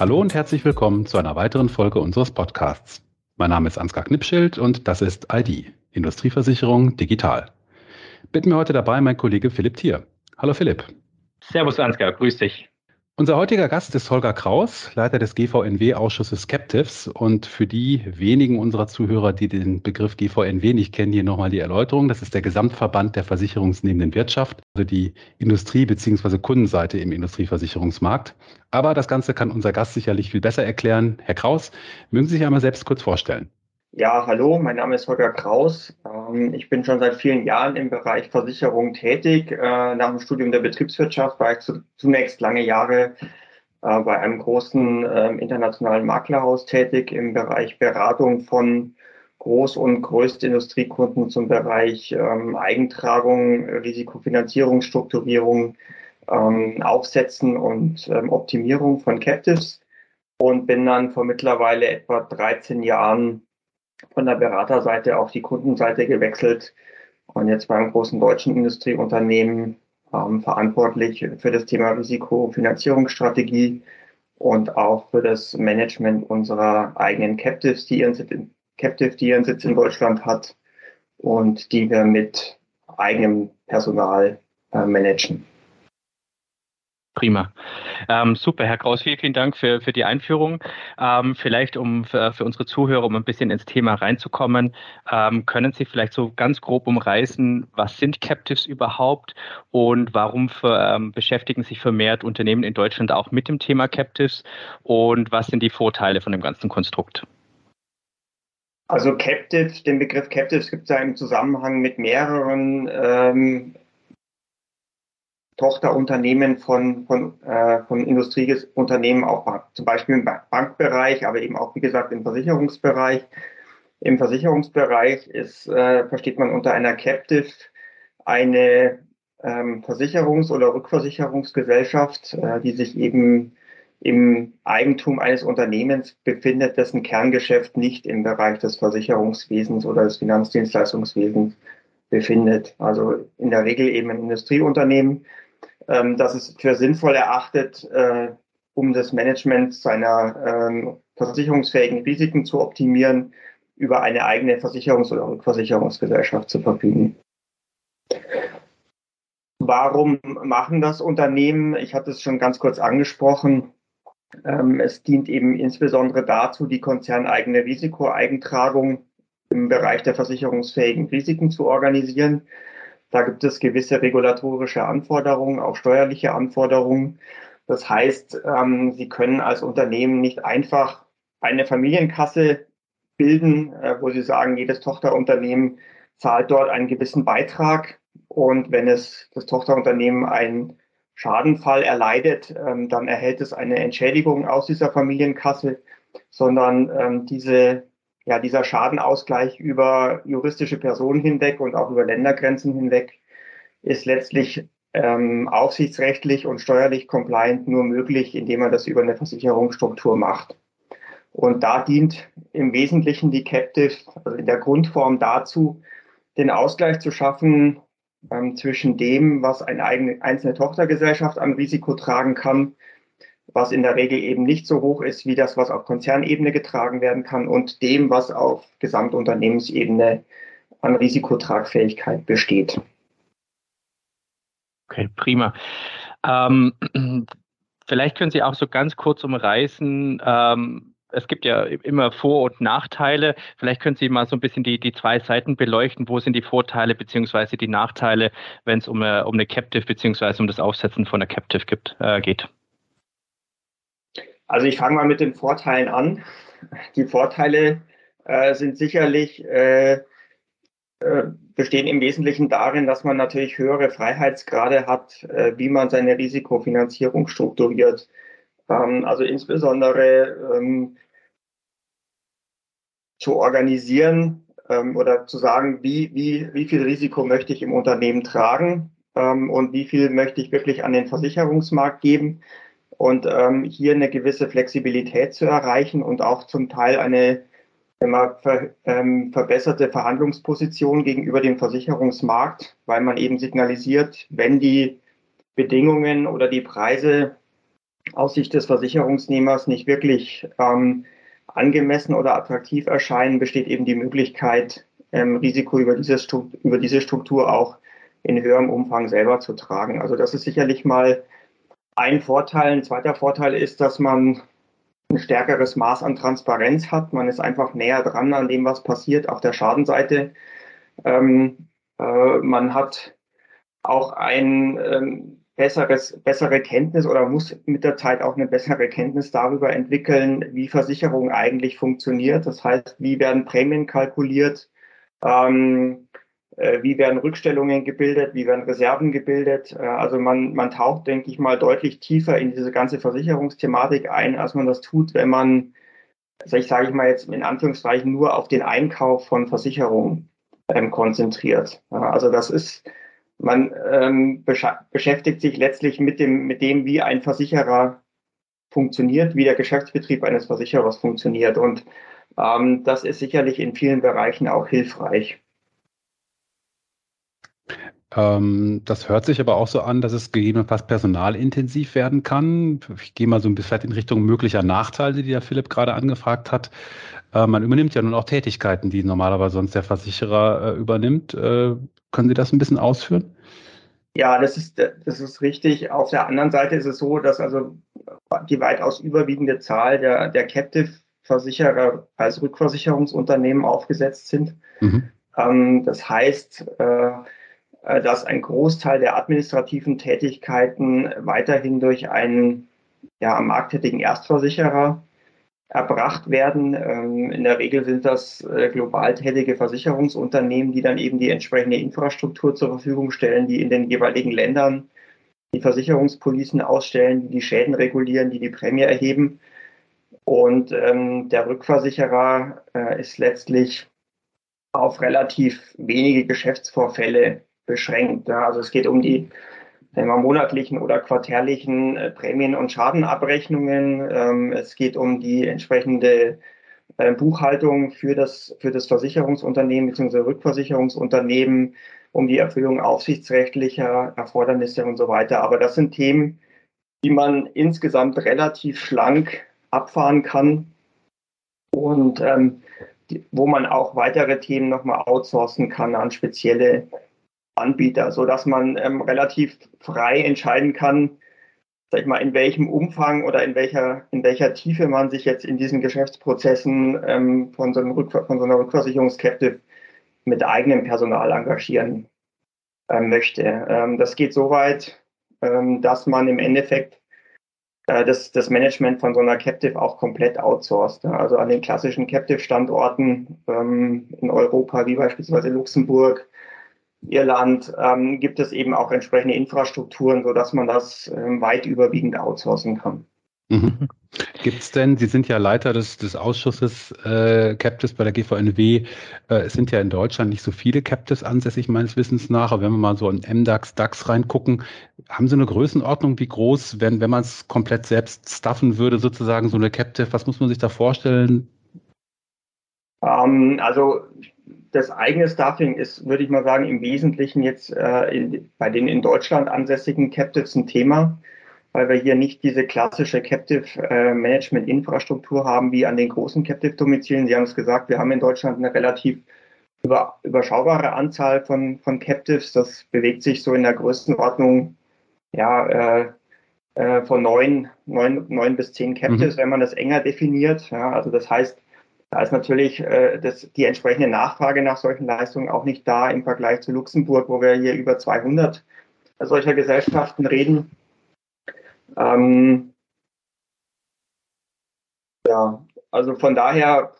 Hallo und herzlich willkommen zu einer weiteren Folge unseres Podcasts. Mein Name ist Ansgar Knipschild und das ist ID, Industrieversicherung digital. Bitten mir heute dabei mein Kollege Philipp Thier. Hallo Philipp. Servus Ansgar, grüß dich. Unser heutiger Gast ist Holger Kraus, Leiter des GVNW-Ausschusses Captives. Und für die wenigen unserer Zuhörer, die den Begriff GVNW nicht kennen, hier nochmal die Erläuterung. Das ist der Gesamtverband der versicherungsnehmenden Wirtschaft, also die Industrie- bzw. Kundenseite im Industrieversicherungsmarkt. Aber das Ganze kann unser Gast sicherlich viel besser erklären. Herr Kraus, mögen Sie sich einmal selbst kurz vorstellen? Ja, hallo, mein Name ist Holger Kraus. Ähm, ich bin schon seit vielen Jahren im Bereich Versicherung tätig. Äh, nach dem Studium der Betriebswirtschaft war ich zunächst lange Jahre äh, bei einem großen ähm, internationalen Maklerhaus tätig im Bereich Beratung von Groß- und Größtindustriekunden zum Bereich ähm, Eigentragung, Risikofinanzierung, Strukturierung, Aufsetzen und Optimierung von Captives und bin dann vor mittlerweile etwa 13 Jahren von der Beraterseite auf die Kundenseite gewechselt und jetzt beim großen deutschen Industrieunternehmen ähm, verantwortlich für das Thema Risikofinanzierungsstrategie und auch für das Management unserer eigenen Captives, die ihren Captive, die ihren Sitz in Deutschland hat und die wir mit eigenem Personal äh, managen. Prima. Ähm, super, Herr Kraus, vielen, vielen Dank für, für die Einführung. Ähm, vielleicht, um für, für, unsere Zuhörer, um ein bisschen ins Thema reinzukommen, ähm, können Sie vielleicht so ganz grob umreißen, was sind Captives überhaupt und warum für, ähm, beschäftigen sich vermehrt Unternehmen in Deutschland auch mit dem Thema Captives und was sind die Vorteile von dem ganzen Konstrukt? Also Captive, den Begriff Captives gibt es ja im Zusammenhang mit mehreren ähm, Tochterunternehmen von, von, äh, von Industrieunternehmen, auch zum Beispiel im Bankbereich, aber eben auch, wie gesagt, im Versicherungsbereich. Im Versicherungsbereich ist, äh, versteht man unter einer Captive eine ähm, Versicherungs- oder Rückversicherungsgesellschaft, äh, die sich eben im Eigentum eines Unternehmens befindet, dessen Kerngeschäft nicht im Bereich des Versicherungswesens oder des Finanzdienstleistungswesens befindet. Also in der Regel eben ein Industrieunternehmen, ähm, das es für sinnvoll erachtet, äh, um das Management seiner ähm, versicherungsfähigen Risiken zu optimieren, über eine eigene Versicherungs- oder Rückversicherungsgesellschaft zu verfügen. Warum machen das Unternehmen? Ich hatte es schon ganz kurz angesprochen. Ähm, es dient eben insbesondere dazu, die konzerneigene Risikoeigentragung im Bereich der versicherungsfähigen Risiken zu organisieren. Da gibt es gewisse regulatorische Anforderungen, auch steuerliche Anforderungen. Das heißt, ähm, Sie können als Unternehmen nicht einfach eine Familienkasse bilden, äh, wo Sie sagen, jedes Tochterunternehmen zahlt dort einen gewissen Beitrag. Und wenn es das Tochterunternehmen einen Schadenfall erleidet, ähm, dann erhält es eine Entschädigung aus dieser Familienkasse, sondern ähm, diese ja, dieser Schadenausgleich über juristische Personen hinweg und auch über Ländergrenzen hinweg ist letztlich ähm, aufsichtsrechtlich und steuerlich compliant nur möglich, indem man das über eine Versicherungsstruktur macht. Und da dient im Wesentlichen die Captive, also in der Grundform dazu, den Ausgleich zu schaffen ähm, zwischen dem, was eine eigene, einzelne Tochtergesellschaft an Risiko tragen kann was in der Regel eben nicht so hoch ist wie das, was auf Konzernebene getragen werden kann und dem, was auf Gesamtunternehmensebene an Risikotragfähigkeit besteht. Okay, prima. Ähm, vielleicht können Sie auch so ganz kurz umreißen, ähm, es gibt ja immer Vor- und Nachteile. Vielleicht können Sie mal so ein bisschen die, die zwei Seiten beleuchten. Wo sind die Vorteile beziehungsweise die Nachteile, wenn es um eine, um eine Captive beziehungsweise um das Aufsetzen von einer Captive gibt, äh, geht? Also ich fange mal mit den Vorteilen an. Die Vorteile äh, sind sicherlich äh, äh, bestehen im Wesentlichen darin, dass man natürlich höhere Freiheitsgrade hat, äh, wie man seine Risikofinanzierung strukturiert. Ähm, also insbesondere ähm, zu organisieren ähm, oder zu sagen, wie, wie, wie viel Risiko möchte ich im Unternehmen tragen ähm, und wie viel möchte ich wirklich an den Versicherungsmarkt geben und ähm, hier eine gewisse Flexibilität zu erreichen und auch zum Teil eine immer ver, ähm, verbesserte Verhandlungsposition gegenüber dem Versicherungsmarkt, weil man eben signalisiert, wenn die Bedingungen oder die Preise aus Sicht des Versicherungsnehmers nicht wirklich ähm, angemessen oder attraktiv erscheinen, besteht eben die Möglichkeit, ähm, Risiko über diese, über diese Struktur auch in höherem Umfang selber zu tragen. Also das ist sicherlich mal ein Vorteil. Ein zweiter Vorteil ist, dass man ein stärkeres Maß an Transparenz hat. Man ist einfach näher dran an dem, was passiert auf der Schadenseite. Ähm, äh, man hat auch ein ähm, besseres, bessere Kenntnis oder muss mit der Zeit auch eine bessere Kenntnis darüber entwickeln, wie Versicherung eigentlich funktioniert. Das heißt, wie werden Prämien kalkuliert, ähm, äh, wie werden Rückstellungen gebildet, wie werden Reserven gebildet. Äh, also man, man taucht, denke ich mal, deutlich tiefer in diese ganze Versicherungsthematik ein, als man das tut, wenn man, also ich sage ich mal jetzt in Anführungszeichen, nur auf den Einkauf von Versicherungen ähm, konzentriert. Also das ist man ähm, beschäftigt sich letztlich mit dem, mit dem, wie ein Versicherer funktioniert, wie der Geschäftsbetrieb eines Versicherers funktioniert. Und ähm, das ist sicherlich in vielen Bereichen auch hilfreich. Ähm, das hört sich aber auch so an, dass es gegebenenfalls personalintensiv werden kann. Ich gehe mal so ein bisschen in Richtung möglicher Nachteile, die der Philipp gerade angefragt hat. Äh, man übernimmt ja nun auch Tätigkeiten, die normalerweise sonst der Versicherer äh, übernimmt. Äh, können Sie das ein bisschen ausführen? Ja, das ist, das ist richtig. Auf der anderen Seite ist es so, dass also die weitaus überwiegende Zahl der, der Captive-Versicherer als Rückversicherungsunternehmen aufgesetzt sind. Mhm. Ähm, das heißt, äh, dass ein Großteil der administrativen Tätigkeiten weiterhin durch einen ja, am Markt tätigen Erstversicherer erbracht werden. Ähm, in der Regel sind das äh, global tätige Versicherungsunternehmen, die dann eben die entsprechende Infrastruktur zur Verfügung stellen, die in den jeweiligen Ländern die Versicherungspolicen ausstellen, die die Schäden regulieren, die die Prämie erheben. Und ähm, der Rückversicherer äh, ist letztlich auf relativ wenige Geschäftsvorfälle beschränkt. Ja. Also es geht um die wir, monatlichen oder quartärlichen äh, Prämien- und Schadenabrechnungen. Ähm, es geht um die entsprechende äh, Buchhaltung für das, für das Versicherungsunternehmen bzw. Rückversicherungsunternehmen, um die Erfüllung aufsichtsrechtlicher Erfordernisse und so weiter. Aber das sind Themen, die man insgesamt relativ schlank abfahren kann und ähm, die, wo man auch weitere Themen nochmal outsourcen kann an spezielle Anbieter, so dass man ähm, relativ frei entscheiden kann, sag ich mal, in welchem Umfang oder in welcher, in welcher Tiefe man sich jetzt in diesen Geschäftsprozessen ähm, von, so von so einer Rückversicherungskette mit eigenem Personal engagieren äh, möchte. Ähm, das geht so weit, ähm, dass man im Endeffekt äh, das, das Management von so einer Captive auch komplett outsourced. Also an den klassischen Captive-Standorten ähm, in Europa, wie beispielsweise Luxemburg, Irland ähm, gibt es eben auch entsprechende Infrastrukturen, sodass man das ähm, weit überwiegend outsourcen kann. Mhm. Gibt es denn, Sie sind ja Leiter des, des Ausschusses äh, Captives bei der GVNW, äh, es sind ja in Deutschland nicht so viele Captives ansässig meines Wissens nach, aber wenn wir mal so in MDAX, DAX reingucken, haben Sie eine Größenordnung, wie groß, wenn, wenn man es komplett selbst staffen würde, sozusagen so eine Captive, was muss man sich da vorstellen? Ähm, also das eigene Staffing ist, würde ich mal sagen, im Wesentlichen jetzt äh, in, bei den in Deutschland ansässigen Captives ein Thema, weil wir hier nicht diese klassische Captive äh, haben wie an den großen Captive Domizilen. Sie haben es gesagt, wir haben in Deutschland eine relativ über, überschaubare Anzahl von, von Captives. Das bewegt sich so in der Größenordnung ja, äh, äh, von neun, neun, neun bis zehn Captives, mhm. wenn man das enger definiert. Ja, also das heißt, da ist natürlich äh, das, die entsprechende Nachfrage nach solchen Leistungen auch nicht da im Vergleich zu Luxemburg, wo wir hier über 200 solcher Gesellschaften reden. Ähm, ja, also von daher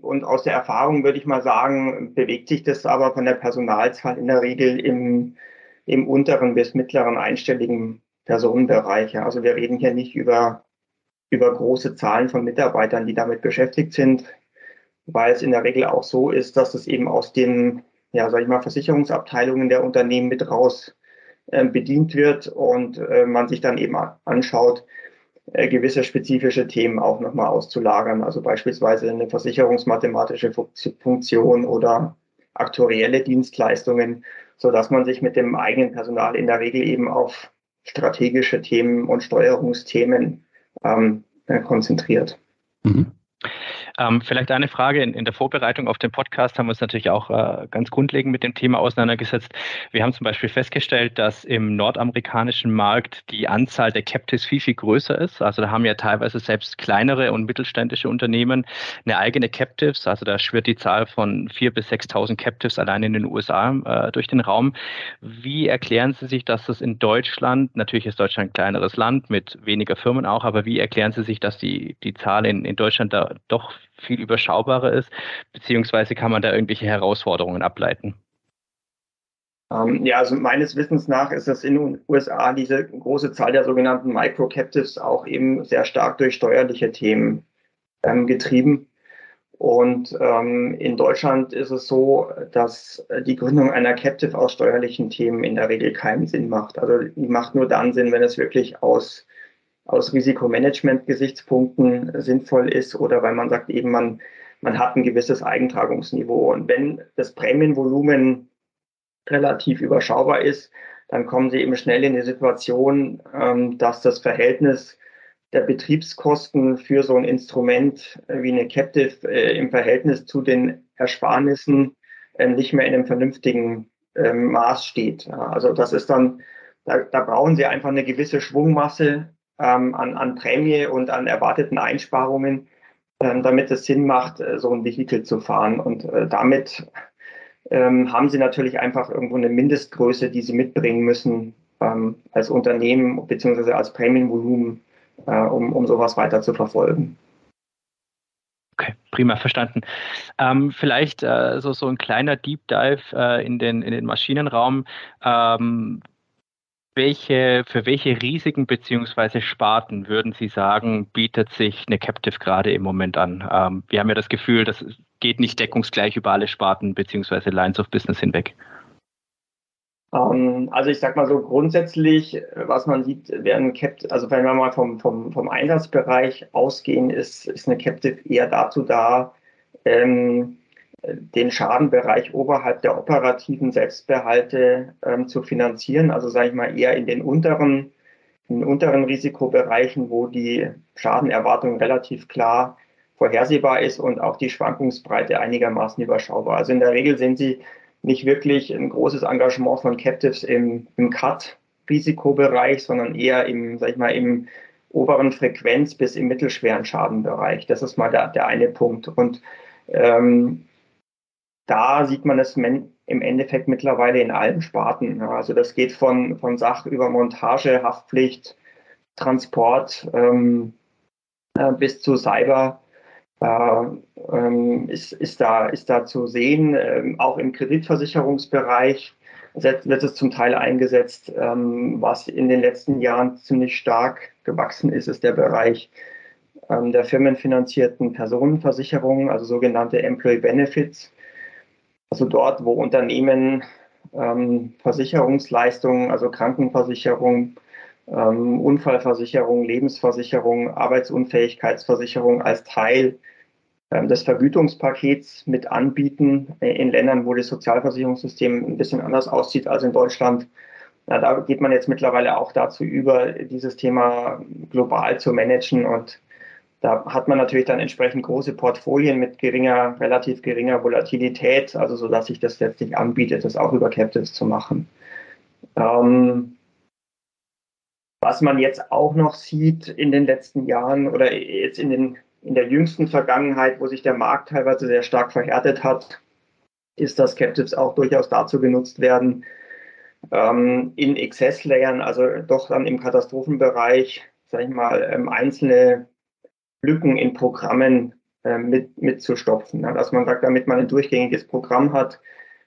und aus der Erfahrung würde ich mal sagen, bewegt sich das aber von der Personalzahl in der Regel im, im unteren bis mittleren einstelligen Personenbereich. Also wir reden hier nicht über, über große Zahlen von Mitarbeitern, die damit beschäftigt sind weil es in der Regel auch so ist, dass es eben aus den, ja, sag ich mal, Versicherungsabteilungen der Unternehmen mit raus äh, bedient wird und äh, man sich dann eben anschaut, äh, gewisse spezifische Themen auch nochmal auszulagern, also beispielsweise eine versicherungsmathematische Funktion oder aktuarielle Dienstleistungen, so dass man sich mit dem eigenen Personal in der Regel eben auf strategische Themen und Steuerungsthemen ähm, äh, konzentriert. Mhm. Ähm, vielleicht eine Frage. In, in, der Vorbereitung auf den Podcast haben wir uns natürlich auch äh, ganz grundlegend mit dem Thema auseinandergesetzt. Wir haben zum Beispiel festgestellt, dass im nordamerikanischen Markt die Anzahl der Captives viel, viel größer ist. Also da haben ja teilweise selbst kleinere und mittelständische Unternehmen eine eigene Captives. Also da schwirrt die Zahl von 4.000 bis 6.000 Captives allein in den USA äh, durch den Raum. Wie erklären Sie sich, dass das in Deutschland, natürlich ist Deutschland ein kleineres Land mit weniger Firmen auch, aber wie erklären Sie sich, dass die, die Zahl in, in Deutschland da doch viel überschaubarer ist, beziehungsweise kann man da irgendwelche Herausforderungen ableiten? Ähm, ja, also meines Wissens nach ist es in den USA diese große Zahl der sogenannten Micro-Captives auch eben sehr stark durch steuerliche Themen ähm, getrieben. Und ähm, in Deutschland ist es so, dass die Gründung einer Captive aus steuerlichen Themen in der Regel keinen Sinn macht. Also die macht nur dann Sinn, wenn es wirklich aus aus Risikomanagement-Gesichtspunkten sinnvoll ist oder weil man sagt eben, man, man hat ein gewisses Eigentragungsniveau. Und wenn das Prämienvolumen relativ überschaubar ist, dann kommen Sie eben schnell in die Situation, ähm, dass das Verhältnis der Betriebskosten für so ein Instrument wie eine Captive äh, im Verhältnis zu den Ersparnissen äh, nicht mehr in einem vernünftigen äh, Maß steht. Also das ist dann, da, da brauchen Sie einfach eine gewisse Schwungmasse ähm, an, an Prämie und an erwarteten Einsparungen, ähm, damit es Sinn macht, äh, so ein Vehikel zu fahren. Und äh, damit ähm, haben sie natürlich einfach irgendwo eine Mindestgröße, die sie mitbringen müssen ähm, als Unternehmen beziehungsweise als Prämienvolumen, äh, um, um sowas weiter zu verfolgen. Okay, prima, verstanden. Ähm, vielleicht äh, so, so ein kleiner Deep Dive äh, in, den, in den Maschinenraum. Ähm, welche, für welche Risiken beziehungsweise Sparten würden Sie sagen, bietet sich eine Captive gerade im Moment an? Ähm, wir haben ja das Gefühl, das geht nicht deckungsgleich über alle Sparten beziehungsweise Lines of Business hinweg. Ähm, also ich sag mal so grundsätzlich, was man sieht, werden Captive, also wenn wir mal vom, vom, vom Einsatzbereich ausgehen, ist, ist eine Captive eher dazu da, ähm, den Schadenbereich oberhalb der operativen Selbstbehalte ähm, zu finanzieren. Also sage ich mal eher in den unteren, in unteren Risikobereichen, wo die Schadenerwartung relativ klar vorhersehbar ist und auch die Schwankungsbreite einigermaßen überschaubar. Also in der Regel sind sie nicht wirklich ein großes Engagement von Captives im, im Cut-Risikobereich, sondern eher im, sag ich mal, im oberen Frequenz bis im mittelschweren Schadenbereich. Das ist mal der, der eine Punkt. Und ähm, da sieht man es im Endeffekt mittlerweile in allen Sparten. Also das geht von, von Sach über Montage, Haftpflicht, Transport ähm, äh, bis zu Cyber. Äh, ähm, ist, ist, da, ist da zu sehen. Ähm, auch im Kreditversicherungsbereich wird es zum Teil eingesetzt. Ähm, was in den letzten Jahren ziemlich stark gewachsen ist, ist der Bereich ähm, der firmenfinanzierten Personenversicherungen, also sogenannte Employee Benefits. Also dort, wo Unternehmen ähm, Versicherungsleistungen, also Krankenversicherung, ähm, Unfallversicherung, Lebensversicherung, Arbeitsunfähigkeitsversicherung als Teil ähm, des Vergütungspakets mit anbieten in Ländern, wo das Sozialversicherungssystem ein bisschen anders aussieht als in Deutschland. Na, da geht man jetzt mittlerweile auch dazu über, dieses Thema global zu managen und da hat man natürlich dann entsprechend große Portfolien mit geringer, relativ geringer Volatilität, also so dass sich das letztlich anbietet, das auch über Captives zu machen. Ähm, was man jetzt auch noch sieht in den letzten Jahren oder jetzt in, den, in der jüngsten Vergangenheit, wo sich der Markt teilweise sehr stark verhärtet hat, ist, dass Captives auch durchaus dazu genutzt werden, ähm, in Excess-Layern, also doch dann im Katastrophenbereich, sag ich mal, ähm, einzelne Lücken in Programmen äh, mit, mitzustopfen. Ja, dass man sagt, damit man ein durchgängiges Programm hat,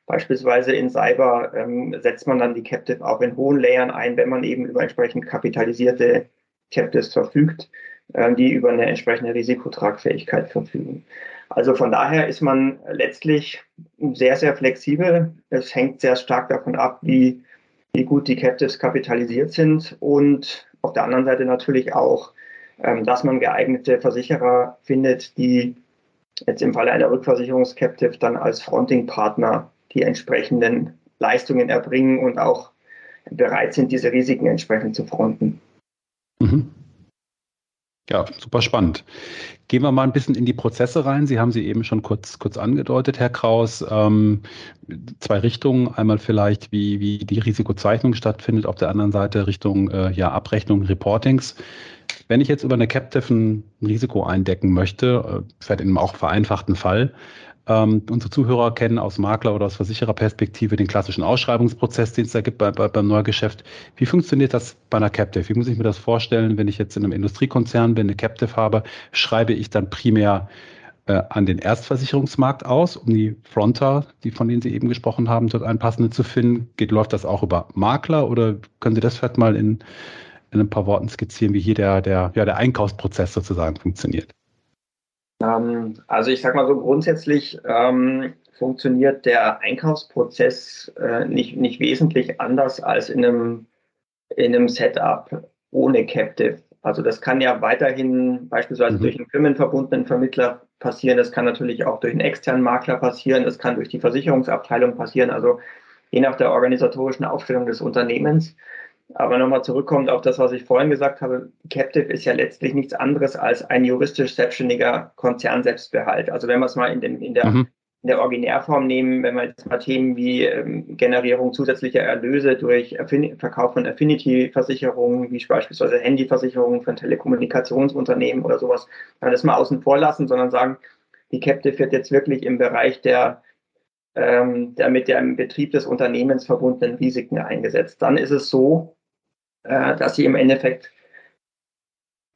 beispielsweise in Cyber, ähm, setzt man dann die Captive auch in hohen Layern ein, wenn man eben über entsprechend kapitalisierte Captives verfügt, äh, die über eine entsprechende Risikotragfähigkeit verfügen. Also von daher ist man letztlich sehr, sehr flexibel. Es hängt sehr stark davon ab, wie, wie gut die Captives kapitalisiert sind und auf der anderen Seite natürlich auch, ähm, dass man geeignete Versicherer findet, die jetzt im Falle einer Rückversicherungscaptive dann als Fronting-Partner die entsprechenden Leistungen erbringen und auch bereit sind, diese Risiken entsprechend zu fronten. Mhm. Ja, super spannend. Gehen wir mal ein bisschen in die Prozesse rein. Sie haben sie eben schon kurz, kurz angedeutet, Herr Kraus. Ähm, zwei Richtungen. Einmal vielleicht, wie, wie die Risikozeichnung stattfindet, auf der anderen Seite Richtung äh, ja, Abrechnung, Reportings. Wenn ich jetzt über eine Captive ein Risiko eindecken möchte, äh, vielleicht in einem auch vereinfachten Fall, ähm, unsere Zuhörer kennen aus Makler- oder aus Versichererperspektive den klassischen Ausschreibungsprozess, den es da gibt bei, bei, beim Neugeschäft. Wie funktioniert das bei einer Captive? Wie muss ich mir das vorstellen, wenn ich jetzt in einem Industriekonzern bin, eine Captive habe, schreibe ich dann primär äh, an den Erstversicherungsmarkt aus, um die Fronter, die von denen Sie eben gesprochen haben, dort ein passende zu finden? Geht, läuft das auch über Makler oder können Sie das vielleicht mal in, in ein paar Worten skizzieren, wie hier der, der, ja, der Einkaufsprozess sozusagen funktioniert? Ähm, also ich sage mal so grundsätzlich ähm, funktioniert der Einkaufsprozess äh, nicht, nicht wesentlich anders als in einem, in einem Setup ohne Captive. Also das kann ja weiterhin beispielsweise mhm. durch einen firmenverbundenen Vermittler passieren, das kann natürlich auch durch einen externen Makler passieren, das kann durch die Versicherungsabteilung passieren, also je nach der organisatorischen Aufstellung des Unternehmens. Aber nochmal zurückkommt auf das, was ich vorhin gesagt habe, Captive ist ja letztlich nichts anderes als ein juristisch selbstständiger Konzernselbstbehalt. Also wenn wir es mal in, dem, in, der, mhm. in der Originärform nehmen, wenn wir jetzt mal Themen wie ähm, Generierung zusätzlicher Erlöse durch Affin Verkauf von Affinity-Versicherungen, wie beispielsweise Handyversicherungen von Telekommunikationsunternehmen oder sowas, kann das mal außen vor lassen, sondern sagen, die Captive wird jetzt wirklich im Bereich der ähm, der mit dem Betrieb des Unternehmens verbundenen Risiken eingesetzt. Dann ist es so, äh, dass sie im Endeffekt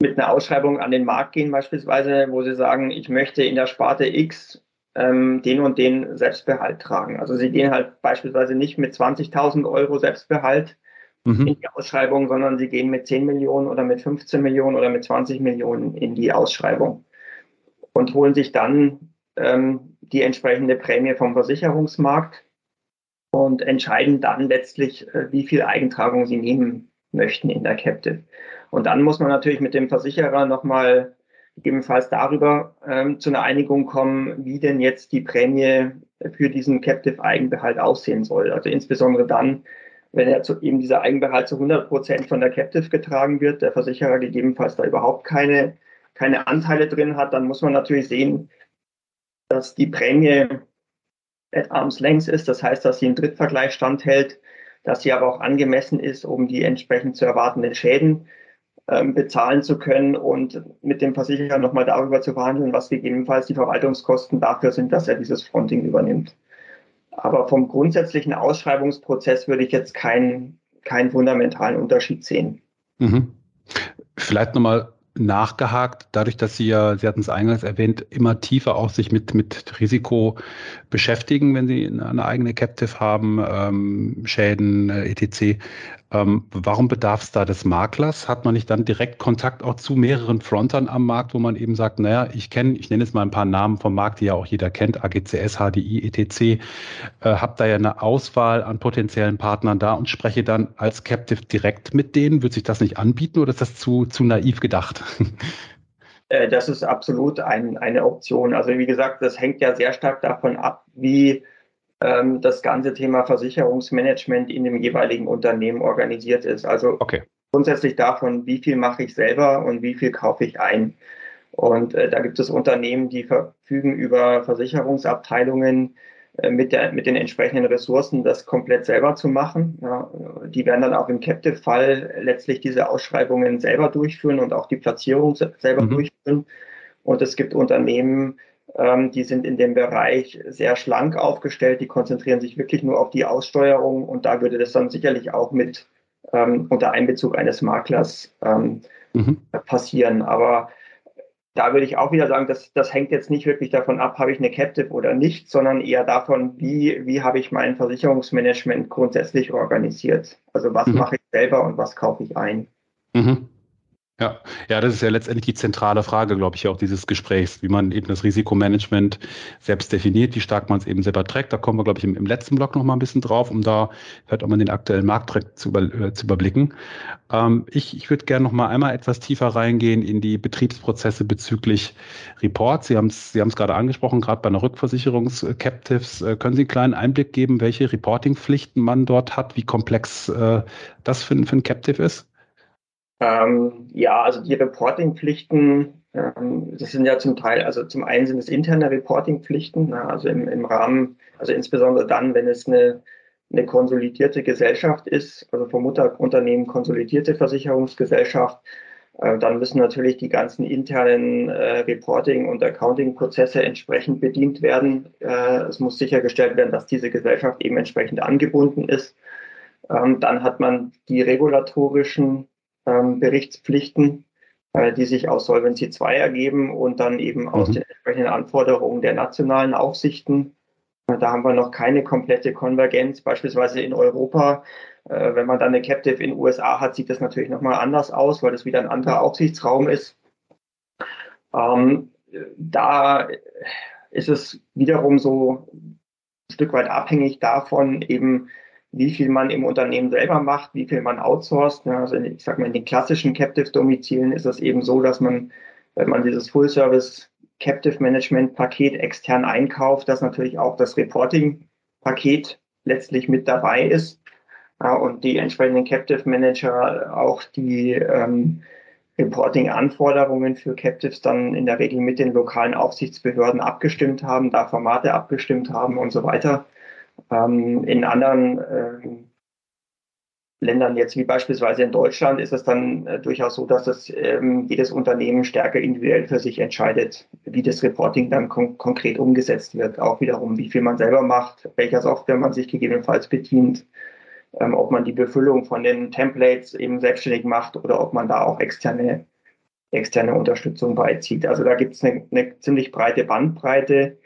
mit einer Ausschreibung an den Markt gehen, beispielsweise, wo sie sagen, ich möchte in der Sparte X ähm, den und den Selbstbehalt tragen. Also sie gehen halt beispielsweise nicht mit 20.000 Euro Selbstbehalt mhm. in die Ausschreibung, sondern sie gehen mit 10 Millionen oder mit 15 Millionen oder mit 20 Millionen in die Ausschreibung und holen sich dann ähm, die entsprechende Prämie vom Versicherungsmarkt und entscheiden dann letztlich, äh, wie viel Eigentragung sie nehmen möchten in der Captive. Und dann muss man natürlich mit dem Versicherer nochmal gegebenenfalls darüber ähm, zu einer Einigung kommen, wie denn jetzt die Prämie für diesen Captive Eigenbehalt aussehen soll. Also insbesondere dann, wenn er zu, eben dieser Eigenbehalt zu 100 Prozent von der Captive getragen wird, der Versicherer gegebenenfalls da überhaupt keine, keine Anteile drin hat, dann muss man natürlich sehen, dass die Prämie at arm's length ist. Das heißt, dass sie im Drittvergleich standhält, dass sie aber auch angemessen ist, um die entsprechend zu erwartenden Schäden ähm, bezahlen zu können und mit dem Versicherer nochmal darüber zu verhandeln, was gegebenenfalls die Verwaltungskosten dafür sind, dass er dieses Fronting übernimmt. Aber vom grundsätzlichen Ausschreibungsprozess würde ich jetzt keinen, keinen fundamentalen Unterschied sehen. Mhm. Vielleicht nochmal nachgehakt, dadurch, dass Sie ja, Sie hatten es eingangs erwähnt, immer tiefer auch sich mit, mit Risiko beschäftigen, wenn Sie eine eigene Captive haben, ähm, Schäden, äh, etc. Ähm, warum bedarf es da des Maklers? Hat man nicht dann direkt Kontakt auch zu mehreren Frontern am Markt, wo man eben sagt, naja, ich kenne, ich nenne jetzt mal ein paar Namen vom Markt, die ja auch jeder kennt, AGCS, HDI, etc. Äh, habe da ja eine Auswahl an potenziellen Partnern da und spreche dann als Captive direkt mit denen. Wird sich das nicht anbieten oder ist das zu, zu naiv gedacht? Äh, das ist absolut ein, eine Option. Also wie gesagt, das hängt ja sehr stark davon ab, wie ähm, das ganze Thema Versicherungsmanagement in dem jeweiligen Unternehmen organisiert ist. Also okay. grundsätzlich davon, wie viel mache ich selber und wie viel kaufe ich ein. Und äh, da gibt es Unternehmen, die verfügen über Versicherungsabteilungen äh, mit, der, mit den entsprechenden Ressourcen, das komplett selber zu machen. Ja, die werden dann auch im Captive-Fall letztlich diese Ausschreibungen selber durchführen und auch die Platzierung selber mhm. durchführen. Und es gibt Unternehmen, ähm, die sind in dem Bereich sehr schlank aufgestellt, die konzentrieren sich wirklich nur auf die Aussteuerung und da würde das dann sicherlich auch mit ähm, unter Einbezug eines Maklers ähm, mhm. passieren. Aber da würde ich auch wieder sagen, das, das hängt jetzt nicht wirklich davon ab, habe ich eine Captive oder nicht, sondern eher davon, wie, wie habe ich mein Versicherungsmanagement grundsätzlich organisiert. Also was mhm. mache ich selber und was kaufe ich ein. Mhm. Ja, ja, das ist ja letztendlich die zentrale Frage, glaube ich, auch dieses Gesprächs, wie man eben das Risikomanagement selbst definiert, wie stark man es eben selber trägt. Da kommen wir, glaube ich, im, im letzten Block noch mal ein bisschen drauf, um da vielleicht auch mal den aktuellen Markt zu, über, äh, zu überblicken. Ähm, ich ich würde gerne noch mal einmal etwas tiefer reingehen in die Betriebsprozesse bezüglich Reports. Sie haben es Sie haben es gerade angesprochen, gerade bei einer Rückversicherungs-Captives. Äh, können Sie einen kleinen Einblick geben, welche Reporting-Pflichten man dort hat, wie komplex äh, das für, für ein Captive ist? Ähm, ja, also die Reportingpflichten, ähm, das sind ja zum Teil, also zum einen sind es interne Reportingpflichten, na, also im, im Rahmen, also insbesondere dann, wenn es eine, eine konsolidierte Gesellschaft ist, also vom Mutterunternehmen konsolidierte Versicherungsgesellschaft, äh, dann müssen natürlich die ganzen internen äh, Reporting- und Accounting-Prozesse entsprechend bedient werden. Äh, es muss sichergestellt werden, dass diese Gesellschaft eben entsprechend angebunden ist. Ähm, dann hat man die regulatorischen ähm, Berichtspflichten, äh, die sich aus Solvency II ergeben und dann eben aus mhm. den entsprechenden Anforderungen der nationalen Aufsichten. Äh, da haben wir noch keine komplette Konvergenz. Beispielsweise in Europa, äh, wenn man dann eine Captive in den USA hat, sieht das natürlich nochmal anders aus, weil das wieder ein anderer Aufsichtsraum ist. Ähm, da ist es wiederum so ein Stück weit abhängig davon, eben wie viel man im Unternehmen selber macht, wie viel man outsourced. Also in, ich sag mal, in den klassischen Captive-Domizilen ist es eben so, dass man, wenn man dieses Full-Service Captive Management Paket extern einkauft, dass natürlich auch das Reporting Paket letztlich mit dabei ist ja, und die entsprechenden Captive Manager auch die ähm, Reporting-Anforderungen für Captives dann in der Regel mit den lokalen Aufsichtsbehörden abgestimmt haben, da Formate abgestimmt haben und so weiter. Ähm, in anderen äh, Ländern jetzt wie beispielsweise in Deutschland ist es dann äh, durchaus so, dass das ähm, jedes Unternehmen stärker individuell für sich entscheidet, wie das Reporting dann kon konkret umgesetzt wird. Auch wiederum, wie viel man selber macht, welcher Software man sich gegebenenfalls bedient, ähm, ob man die Befüllung von den Templates eben selbstständig macht oder ob man da auch externe, externe Unterstützung beizieht. Also da gibt es eine, eine ziemlich breite Bandbreite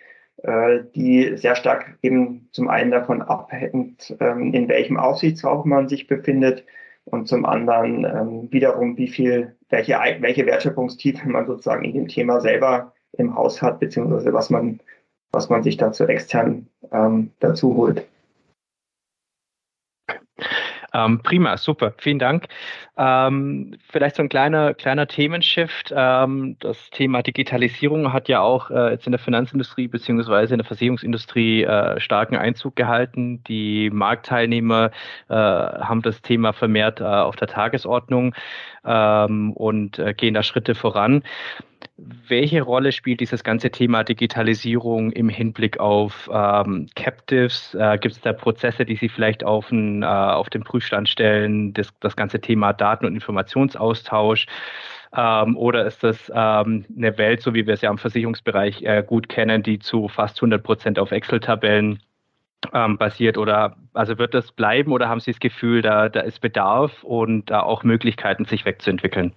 die sehr stark eben zum einen davon abhängt, ähm, in welchem Aufsichtsraum man sich befindet und zum anderen ähm, wiederum, wie viel, welche, welche Wertschöpfungstiefe man sozusagen in dem Thema selber im Haus hat, beziehungsweise was man, was man sich dazu extern ähm, dazu holt. Ähm, prima, super, vielen Dank. Ähm, vielleicht so ein kleiner, kleiner Themenshift. Ähm, das Thema Digitalisierung hat ja auch äh, jetzt in der Finanzindustrie beziehungsweise in der Versicherungsindustrie äh, starken Einzug gehalten. Die Marktteilnehmer äh, haben das Thema vermehrt äh, auf der Tagesordnung ähm, und äh, gehen da Schritte voran. Welche Rolle spielt dieses ganze Thema Digitalisierung im Hinblick auf ähm, Captives? Äh, Gibt es da Prozesse, die Sie vielleicht auf den, äh, auf den Prüfstand stellen? Das, das ganze Thema Daten- und Informationsaustausch? Ähm, oder ist das ähm, eine Welt, so wie wir es ja im Versicherungsbereich äh, gut kennen, die zu fast 100 Prozent auf Excel-Tabellen ähm, basiert? Oder also wird das bleiben oder haben Sie das Gefühl, da, da ist Bedarf und da auch Möglichkeiten, sich wegzuentwickeln?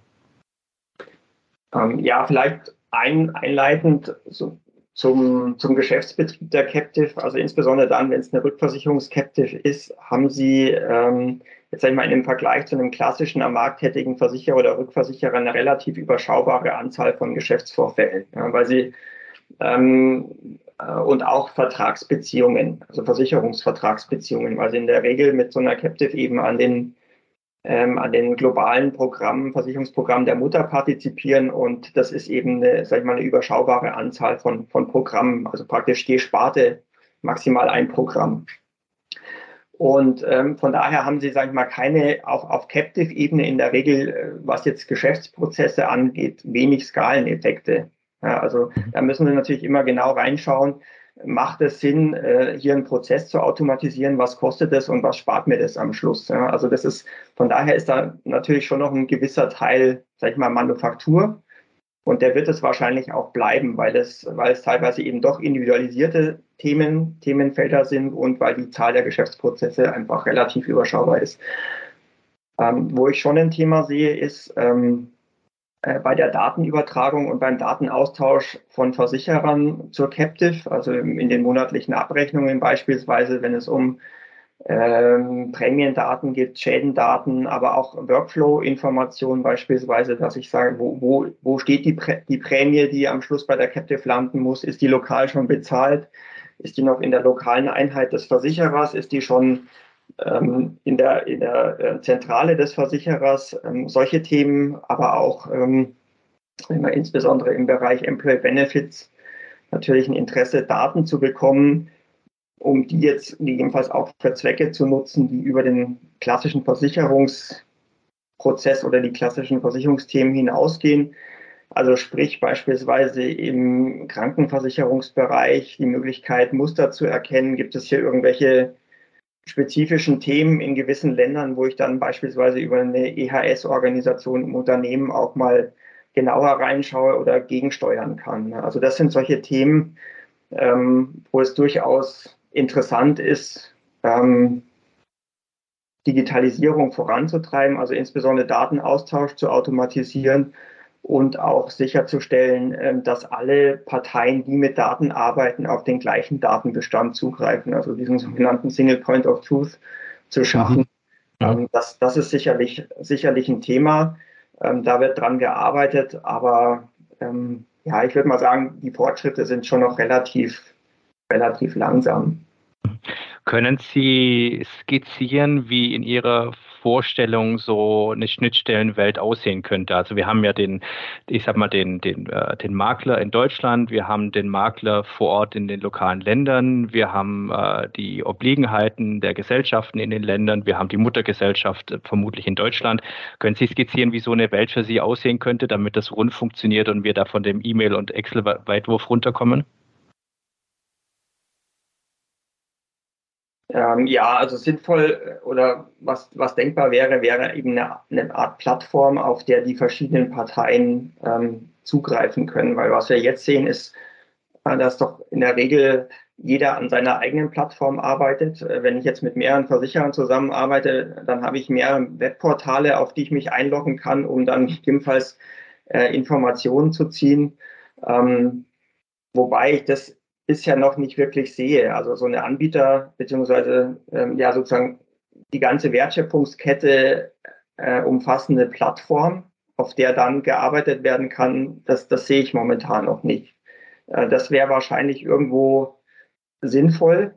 Ähm, ja, vielleicht ein, einleitend so zum, zum Geschäftsbetrieb der Captive, also insbesondere dann, wenn es eine Rückversicherungs-Captive ist, haben Sie ähm, jetzt einmal in dem Vergleich zu einem klassischen am Markt tätigen Versicherer oder Rückversicherer eine relativ überschaubare Anzahl von Geschäftsvorfällen, ja, weil Sie ähm, äh, und auch Vertragsbeziehungen, also Versicherungsvertragsbeziehungen, weil Sie in der Regel mit so einer Captive eben an den ähm, an den globalen Programmen, Versicherungsprogrammen der Mutter partizipieren. Und das ist eben eine, sag ich mal, eine überschaubare Anzahl von, von Programmen, also praktisch je Sparte maximal ein Programm. Und ähm, von daher haben sie, sage ich mal, keine, auch auf Captive-Ebene in der Regel, äh, was jetzt Geschäftsprozesse angeht, wenig Skaleneffekte. Ja, also mhm. da müssen wir natürlich immer genau reinschauen, macht es Sinn, äh, hier einen Prozess zu automatisieren? Was kostet es und was spart mir das am Schluss? Also das ist, von daher ist da natürlich schon noch ein gewisser Teil, sag ich mal, Manufaktur. Und der wird es wahrscheinlich auch bleiben, weil es, weil es teilweise eben doch individualisierte Themen, Themenfelder sind und weil die Zahl der Geschäftsprozesse einfach relativ überschaubar ist. Ähm, wo ich schon ein Thema sehe, ist, ähm, äh, bei der Datenübertragung und beim Datenaustausch von Versicherern zur Captive, also in den monatlichen Abrechnungen beispielsweise, wenn es um ähm, Prämiendaten gibt, Schädendaten, aber auch Workflow-Informationen beispielsweise, dass ich sage, wo, wo, wo steht die, Prä die Prämie, die am Schluss bei der Captive landen muss? Ist die lokal schon bezahlt? Ist die noch in der lokalen Einheit des Versicherers? Ist die schon ähm, in der, in der äh, Zentrale des Versicherers? Ähm, solche Themen, aber auch ähm, insbesondere im Bereich Employee Benefits natürlich ein Interesse, Daten zu bekommen, um die jetzt gegebenenfalls auch für Zwecke zu nutzen, die über den klassischen Versicherungsprozess oder die klassischen Versicherungsthemen hinausgehen. Also sprich beispielsweise im Krankenversicherungsbereich die Möglichkeit, Muster zu erkennen. Gibt es hier irgendwelche spezifischen Themen in gewissen Ländern, wo ich dann beispielsweise über eine EHS-Organisation im Unternehmen auch mal genauer reinschaue oder gegensteuern kann. Also das sind solche Themen, ähm, wo es durchaus interessant ist, ähm, Digitalisierung voranzutreiben, also insbesondere Datenaustausch zu automatisieren und auch sicherzustellen, ähm, dass alle Parteien, die mit Daten arbeiten, auf den gleichen Datenbestand zugreifen, also diesen sogenannten Single Point of Truth zu schaffen. Ja. Ähm, das, das ist sicherlich, sicherlich ein Thema. Ähm, da wird dran gearbeitet, aber ja, ich würde mal sagen, die Fortschritte sind schon noch relativ relativ langsam. Können Sie skizzieren, wie in Ihrer Vorstellung so eine Schnittstellenwelt aussehen könnte? Also wir haben ja den, ich sag mal, den, den, äh, den Makler in Deutschland, wir haben den Makler vor Ort in den lokalen Ländern, wir haben äh, die Obliegenheiten der Gesellschaften in den Ländern, wir haben die Muttergesellschaft äh, vermutlich in Deutschland. Können Sie skizzieren, wie so eine Welt für Sie aussehen könnte, damit das rund funktioniert und wir da von dem E-Mail- und Excel-Weitwurf runterkommen? Ähm, ja, also sinnvoll äh, oder was, was denkbar wäre, wäre eben eine, eine Art Plattform, auf der die verschiedenen Parteien ähm, zugreifen können. Weil was wir jetzt sehen, ist, äh, dass doch in der Regel jeder an seiner eigenen Plattform arbeitet. Äh, wenn ich jetzt mit mehreren Versicherern zusammenarbeite, dann habe ich mehrere Webportale, auf die ich mich einloggen kann, um dann gegebenenfalls äh, Informationen zu ziehen. Ähm, wobei ich das bisher noch nicht wirklich sehe. Also so eine Anbieter beziehungsweise ähm, ja sozusagen die ganze Wertschöpfungskette äh, umfassende Plattform, auf der dann gearbeitet werden kann, das, das sehe ich momentan noch nicht. Äh, das wäre wahrscheinlich irgendwo sinnvoll.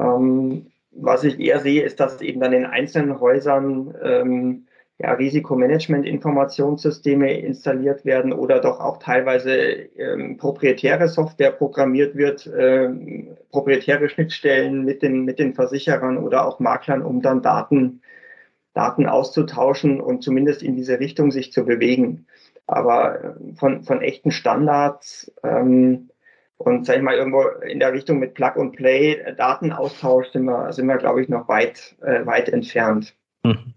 Ähm, was ich eher sehe, ist, dass eben dann in einzelnen Häusern ähm, ja, Risikomanagement-Informationssysteme installiert werden oder doch auch teilweise ähm, proprietäre Software programmiert wird, ähm, proprietäre Schnittstellen mit den, mit den Versicherern oder auch Maklern, um dann Daten, Daten auszutauschen und zumindest in diese Richtung sich zu bewegen. Aber äh, von, von echten Standards ähm, und sag ich mal irgendwo in der Richtung mit Plug and Play äh, Datenaustausch sind wir, sind wir glaube ich, noch weit, äh, weit entfernt. Mhm.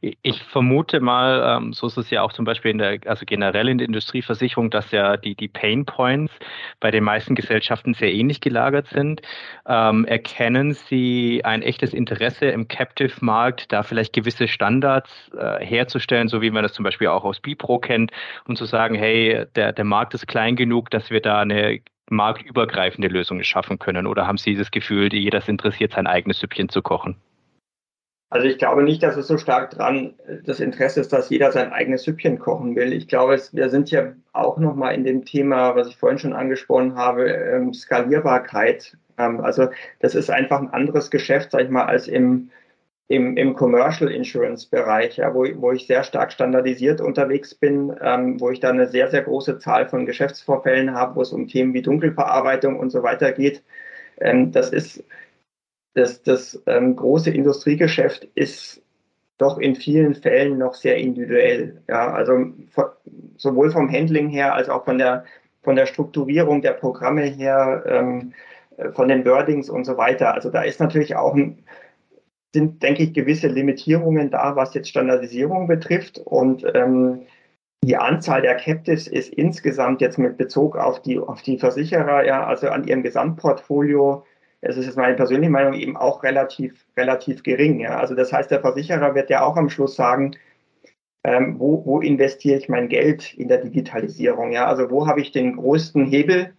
Ich vermute mal, ähm, so ist es ja auch zum Beispiel in der, also generell in der Industrieversicherung, dass ja die, die Pain Points bei den meisten Gesellschaften sehr ähnlich gelagert sind. Ähm, erkennen Sie ein echtes Interesse im Captive-Markt, da vielleicht gewisse Standards äh, herzustellen, so wie man das zum Beispiel auch aus Bipro kennt, und zu sagen, hey, der, der Markt ist klein genug, dass wir da eine marktübergreifende Lösung schaffen können? Oder haben Sie das Gefühl, jeder ist interessiert, sein eigenes Süppchen zu kochen? Also ich glaube nicht, dass es so stark dran das Interesse ist, dass jeder sein eigenes Süppchen kochen will. Ich glaube, es, wir sind ja auch nochmal in dem Thema, was ich vorhin schon angesprochen habe, ähm, Skalierbarkeit. Ähm, also das ist einfach ein anderes Geschäft, sag ich mal, als im, im, im Commercial Insurance Bereich, ja, wo, wo ich sehr stark standardisiert unterwegs bin, ähm, wo ich da eine sehr, sehr große Zahl von Geschäftsvorfällen habe, wo es um Themen wie Dunkelverarbeitung und so weiter geht. Ähm, das ist das, das ähm, große Industriegeschäft ist doch in vielen Fällen noch sehr individuell. Ja, also von, sowohl vom Handling her als auch von der, von der Strukturierung der Programme her, ähm, äh, von den Wordings und so weiter. Also da ist natürlich auch ein, sind, denke ich, gewisse Limitierungen da, was jetzt Standardisierung betrifft. Und ähm, die Anzahl der Captives ist insgesamt jetzt mit Bezug auf die, auf die Versicherer, ja, also an ihrem Gesamtportfolio es ist jetzt meine persönliche Meinung eben auch relativ, relativ gering. Ja. Also das heißt, der Versicherer wird ja auch am Schluss sagen, ähm, wo, wo investiere ich mein Geld in der Digitalisierung? Ja, also wo habe ich den größten Hebel?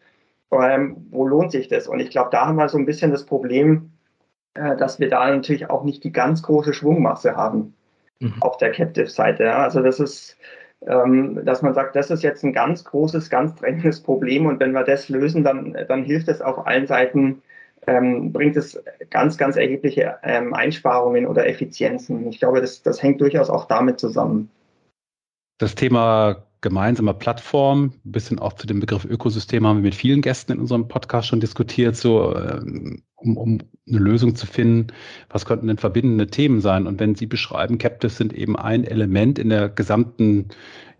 Ähm, wo lohnt sich das? Und ich glaube, da haben wir so ein bisschen das Problem, äh, dass wir da natürlich auch nicht die ganz große Schwungmasse haben mhm. auf der Captive-Seite. Ja. Also das ist, ähm, dass man sagt, das ist jetzt ein ganz großes, ganz drängendes Problem und wenn wir das lösen, dann, dann hilft es auf allen Seiten, ähm, bringt es ganz, ganz erhebliche ähm, Einsparungen oder Effizienzen. Ich glaube, das, das hängt durchaus auch damit zusammen. Das Thema gemeinsame Plattform, ein bisschen auch zu dem Begriff Ökosystem haben wir mit vielen Gästen in unserem Podcast schon diskutiert, so ähm, um, um eine Lösung zu finden, was könnten denn verbindende Themen sein? Und wenn Sie beschreiben, Captives sind eben ein Element in der gesamten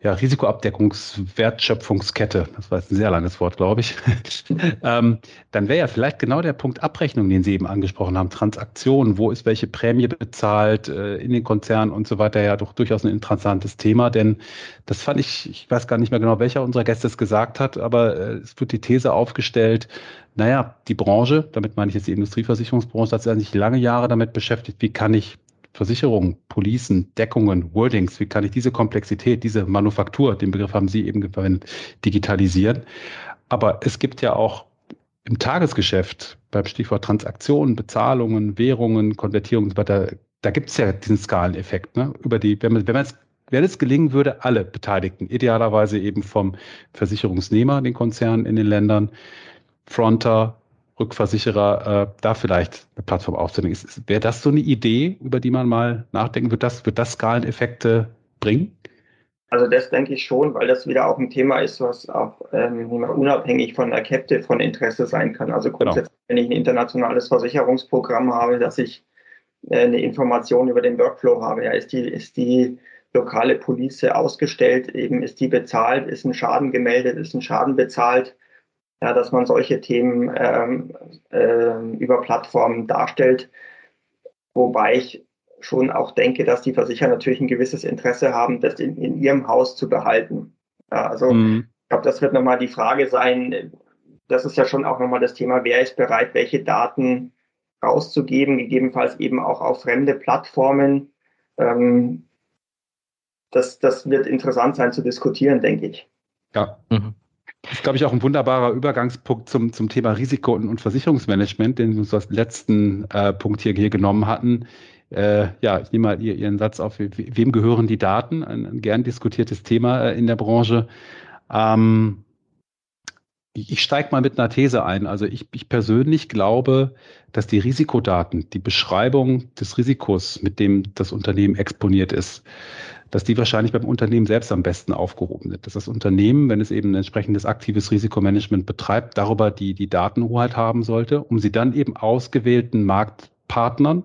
ja, Risikoabdeckungswertschöpfungskette, das war jetzt ein sehr langes Wort, glaube ich, ähm, dann wäre ja vielleicht genau der Punkt Abrechnung, den Sie eben angesprochen haben, Transaktionen, wo ist welche Prämie bezahlt äh, in den Konzernen und so weiter, ja doch durchaus ein interessantes Thema, denn das fand ich, ich weiß gar nicht mehr genau, welcher unserer Gäste es gesagt hat, aber äh, es wird die These aufgestellt, naja, die Branche, damit meine ich jetzt die Industrieversicherungsbranche, hat sich lange Jahre damit beschäftigt, wie kann ich Versicherungen, Policen, Deckungen, Wordings, wie kann ich diese Komplexität, diese Manufaktur, den Begriff haben Sie eben verwendet, digitalisieren. Aber es gibt ja auch im Tagesgeschäft beim Stichwort Transaktionen, Bezahlungen, Währungen, Konvertierungen und so weiter, da gibt es ja diesen Skaleneffekt. Ne? Über die, wenn man, wenn man es wenn es gelingen würde, alle Beteiligten, idealerweise eben vom Versicherungsnehmer, den Konzernen in den Ländern, Fronter, Rückversicherer, äh, da vielleicht eine Plattform aufzunehmen. Wäre das so eine Idee, über die man mal nachdenken wird? Das, wird das Skaleneffekte bringen? Also das denke ich schon, weil das wieder auch ein Thema ist, was auch ähm, unabhängig von der Captive von Interesse sein kann. Also genau. grundsätzlich, genau. wenn ich ein internationales Versicherungsprogramm habe, dass ich äh, eine Information über den Workflow habe, ja, ist die, ist die lokale Police ausgestellt, eben ist die bezahlt, ist ein Schaden gemeldet, ist ein Schaden bezahlt, ja, dass man solche Themen ähm, äh, über Plattformen darstellt. Wobei ich schon auch denke, dass die Versicherer natürlich ein gewisses Interesse haben, das in, in ihrem Haus zu behalten. Ja, also mhm. ich glaube, das wird nochmal die Frage sein. Das ist ja schon auch nochmal das Thema, wer ist bereit, welche Daten rauszugeben, gegebenenfalls eben auch auf fremde Plattformen. Ähm, das, das wird interessant sein zu diskutieren, denke ich. Ja. Mhm. Ist, glaube ich, auch ein wunderbarer Übergangspunkt zum, zum Thema Risiko- und, und Versicherungsmanagement, den wir uns als letzten äh, Punkt hier, hier genommen hatten. Äh, ja, ich nehme mal ihr, Ihren Satz auf, wem gehören die Daten? Ein, ein gern diskutiertes Thema äh, in der Branche. Ähm, ich, steige mal mit einer These ein. Also ich, ich persönlich glaube, dass die Risikodaten, die Beschreibung des Risikos, mit dem das Unternehmen exponiert ist, dass die wahrscheinlich beim Unternehmen selbst am besten aufgehoben sind. Dass das Unternehmen, wenn es eben ein entsprechendes aktives Risikomanagement betreibt, darüber die, die Datenhoheit haben sollte, um sie dann eben ausgewählten Marktpartnern,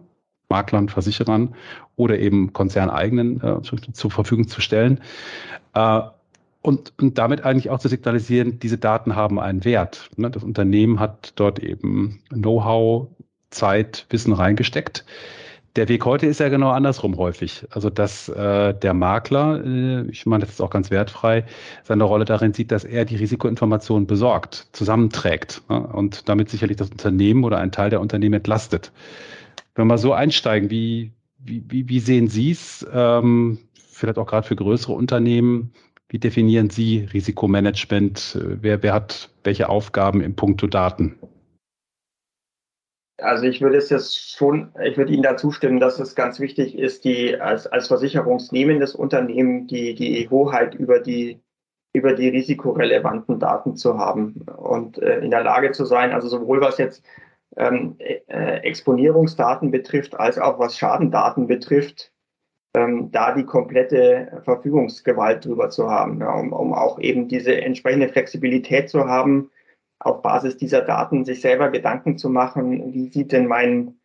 Maklern, Versicherern oder eben konzerneigenen äh, zur Verfügung zu stellen. Äh, und, und damit eigentlich auch zu signalisieren, diese Daten haben einen Wert. Ne? Das Unternehmen hat dort eben Know-how, Zeit, Wissen reingesteckt. Der Weg heute ist ja genau andersrum häufig. Also dass äh, der Makler, äh, ich meine, das ist auch ganz wertfrei, seine Rolle darin sieht, dass er die Risikoinformationen besorgt, zusammenträgt ne? und damit sicherlich das Unternehmen oder ein Teil der Unternehmen entlastet. Wenn wir so einsteigen, wie, wie, wie, sehen Sie es, ähm, vielleicht auch gerade für größere Unternehmen, wie definieren Sie Risikomanagement? Wer, wer hat welche Aufgaben im Punkto Daten? Also ich würde es jetzt schon, ich würde Ihnen da zustimmen, dass es ganz wichtig ist, die als, als versicherungsnehmendes Unternehmen die, die Hoheit über die, über die risikorelevanten Daten zu haben und äh, in der Lage zu sein, also sowohl was jetzt ähm, äh, Exponierungsdaten betrifft, als auch was Schadendaten betrifft, ähm, da die komplette Verfügungsgewalt drüber zu haben, ja, um, um auch eben diese entsprechende Flexibilität zu haben, auf Basis dieser Daten sich selber Gedanken zu machen, wie sieht denn mein,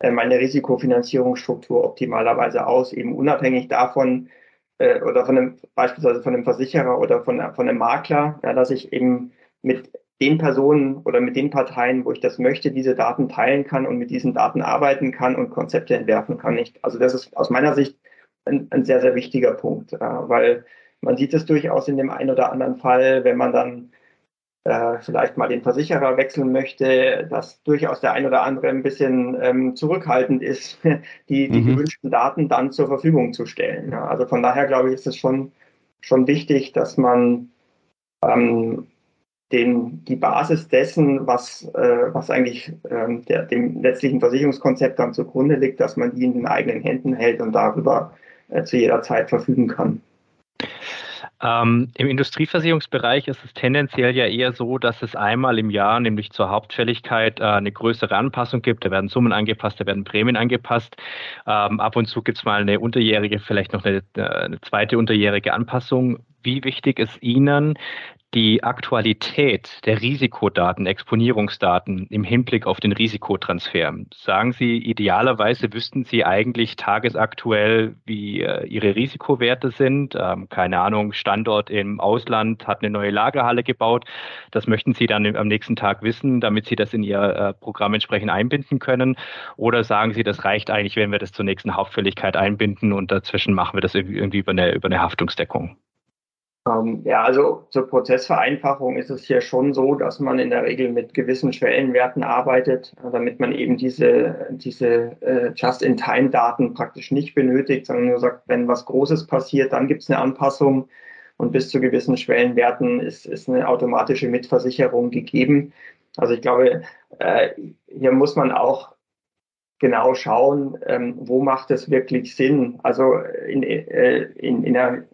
äh, meine Risikofinanzierungsstruktur optimalerweise aus, eben unabhängig davon äh, oder von einem, beispielsweise von einem Versicherer oder von, von einem Makler, ja, dass ich eben mit den Personen oder mit den Parteien, wo ich das möchte, diese Daten teilen kann und mit diesen Daten arbeiten kann und Konzepte entwerfen kann. Ich, also das ist aus meiner Sicht ein, ein sehr, sehr wichtiger Punkt, äh, weil man sieht es durchaus in dem einen oder anderen Fall, wenn man dann äh, vielleicht mal den Versicherer wechseln möchte, dass durchaus der ein oder andere ein bisschen ähm, zurückhaltend ist, die, die mhm. gewünschten Daten dann zur Verfügung zu stellen. Ja, also von daher glaube ich, ist es schon, schon wichtig, dass man ähm, den, die Basis dessen, was, äh, was eigentlich ähm, der, dem letztlichen Versicherungskonzept dann zugrunde liegt, dass man die in den eigenen Händen hält und darüber zu jeder Zeit verfügen kann. Ähm, Im Industrieversicherungsbereich ist es tendenziell ja eher so, dass es einmal im Jahr, nämlich zur Hauptfälligkeit, äh, eine größere Anpassung gibt. Da werden Summen angepasst, da werden Prämien angepasst. Ähm, ab und zu gibt es mal eine unterjährige, vielleicht noch eine, äh, eine zweite unterjährige Anpassung. Wie wichtig ist Ihnen die Aktualität der Risikodaten, Exponierungsdaten im Hinblick auf den Risikotransfer. Sagen Sie, idealerweise wüssten Sie eigentlich tagesaktuell, wie äh, Ihre Risikowerte sind. Ähm, keine Ahnung, Standort im Ausland hat eine neue Lagerhalle gebaut. Das möchten Sie dann am nächsten Tag wissen, damit Sie das in Ihr äh, Programm entsprechend einbinden können. Oder sagen Sie, das reicht eigentlich, wenn wir das zur nächsten Hauptfälligkeit einbinden und dazwischen machen wir das irgendwie über eine, über eine Haftungsdeckung? Ähm, ja, also zur Prozessvereinfachung ist es hier schon so, dass man in der Regel mit gewissen Schwellenwerten arbeitet, damit man eben diese, diese äh, Just-in-Time-Daten praktisch nicht benötigt, sondern nur sagt, wenn was Großes passiert, dann gibt es eine Anpassung und bis zu gewissen Schwellenwerten ist, ist eine automatische Mitversicherung gegeben. Also ich glaube, äh, hier muss man auch genau schauen, ähm, wo macht es wirklich Sinn. Also in, äh, in, in der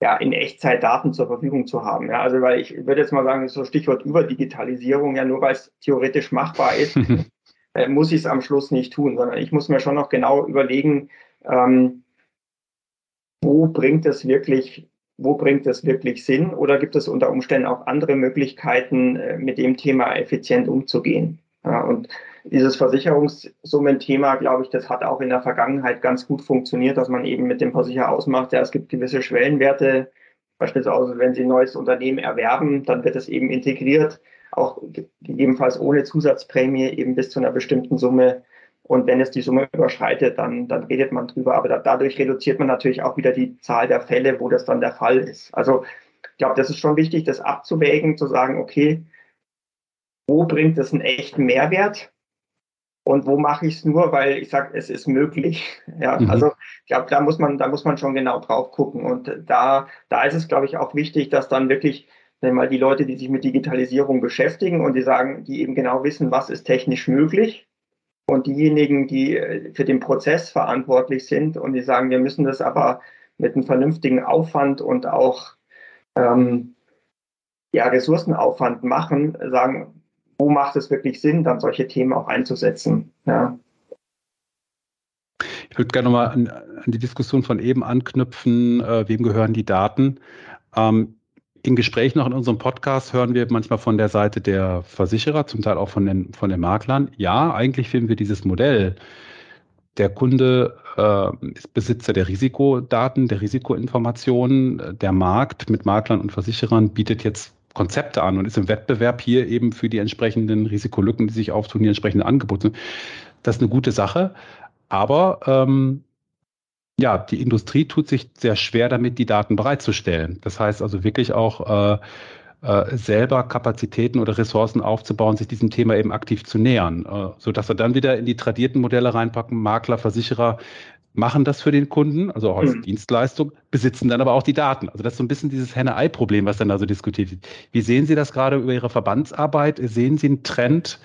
ja, in Echtzeit Daten zur Verfügung zu haben. Ja, also weil ich würde jetzt mal sagen, so Stichwort Überdigitalisierung, ja, nur weil es theoretisch machbar ist, äh, muss ich es am Schluss nicht tun, sondern ich muss mir schon noch genau überlegen, ähm, wo bringt es wirklich, wo bringt es wirklich Sinn oder gibt es unter Umständen auch andere Möglichkeiten, äh, mit dem Thema effizient umzugehen. Ja, und dieses Versicherungssummen-Thema, glaube ich, das hat auch in der Vergangenheit ganz gut funktioniert, dass man eben mit dem Versicherer ausmacht, ja, es gibt gewisse Schwellenwerte, beispielsweise wenn Sie ein neues Unternehmen erwerben, dann wird es eben integriert, auch gegebenenfalls ohne Zusatzprämie eben bis zu einer bestimmten Summe. Und wenn es die Summe überschreitet, dann, dann redet man drüber. Aber da, dadurch reduziert man natürlich auch wieder die Zahl der Fälle, wo das dann der Fall ist. Also ich glaube, das ist schon wichtig, das abzuwägen, zu sagen, okay, wo bringt es einen echten Mehrwert? Und wo mache ich es nur, weil ich sage, es ist möglich. Ja, mhm. also ich glaube, da muss man, da muss man schon genau drauf gucken. Und da, da ist es, glaube ich, auch wichtig, dass dann wirklich mal die Leute, die sich mit Digitalisierung beschäftigen und die sagen, die eben genau wissen, was ist technisch möglich. Und diejenigen, die äh, für den Prozess verantwortlich sind und die sagen, wir müssen das aber mit einem vernünftigen Aufwand und auch ähm, ja, Ressourcenaufwand machen, sagen, wo macht es wirklich Sinn, dann solche Themen auch einzusetzen. Ja. Ich würde gerne nochmal an, an, die Diskussion von eben anknüpfen, äh, wem gehören die Daten. Ähm, in Gesprächen noch in unserem Podcast hören wir manchmal von der Seite der Versicherer, zum Teil auch von den, von den Maklern. Ja, eigentlich finden wir dieses Modell. Der Kunde äh, ist Besitzer der Risikodaten, der Risikoinformationen. Der Markt mit Maklern und Versicherern bietet jetzt Konzepte an und ist im Wettbewerb hier eben für die entsprechenden Risikolücken, die sich auftun, die entsprechenden Angebote. Das ist eine gute Sache. Aber ähm, ja, die Industrie tut sich sehr schwer damit, die Daten bereitzustellen. Das heißt also wirklich auch äh, äh, selber Kapazitäten oder Ressourcen aufzubauen, sich diesem Thema eben aktiv zu nähern, äh, so dass wir dann wieder in die tradierten Modelle reinpacken, Makler, Versicherer, machen das für den Kunden, also auch als mhm. Dienstleistung, besitzen dann aber auch die Daten. Also das ist so ein bisschen dieses Henne-Ei-Problem, was dann da so diskutiert wird. Wie sehen Sie das gerade über Ihre Verbandsarbeit? Sehen Sie einen Trend,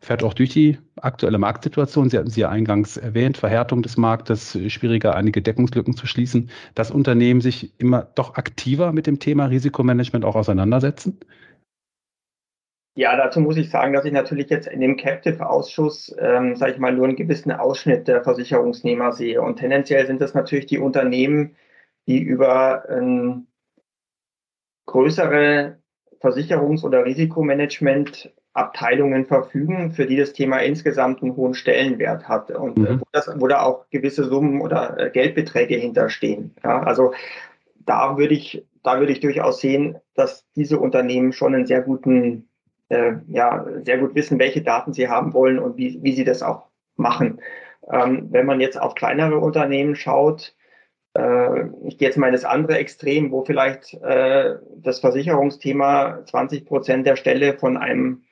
fährt auch durch die aktuelle Marktsituation, Sie hatten sie ja eingangs erwähnt, Verhärtung des Marktes, schwieriger, einige Deckungslücken zu schließen, dass Unternehmen sich immer doch aktiver mit dem Thema Risikomanagement auch auseinandersetzen? Ja, dazu muss ich sagen, dass ich natürlich jetzt in dem Captive-Ausschuss, ähm, sage ich mal, nur einen gewissen Ausschnitt der Versicherungsnehmer sehe. Und tendenziell sind das natürlich die Unternehmen, die über ähm, größere Versicherungs- oder Risikomanagement-Abteilungen verfügen, für die das Thema insgesamt einen hohen Stellenwert hat und äh, mhm. wo, das, wo da auch gewisse Summen oder äh, Geldbeträge hinterstehen. Ja, also da würde ich, da würde ich durchaus sehen, dass diese Unternehmen schon einen sehr guten äh, ja, sehr gut wissen, welche Daten sie haben wollen und wie, wie sie das auch machen. Ähm, wenn man jetzt auf kleinere Unternehmen schaut, äh, ich gehe jetzt mal in das andere Extrem, wo vielleicht äh, das Versicherungsthema 20 Prozent der Stelle von einem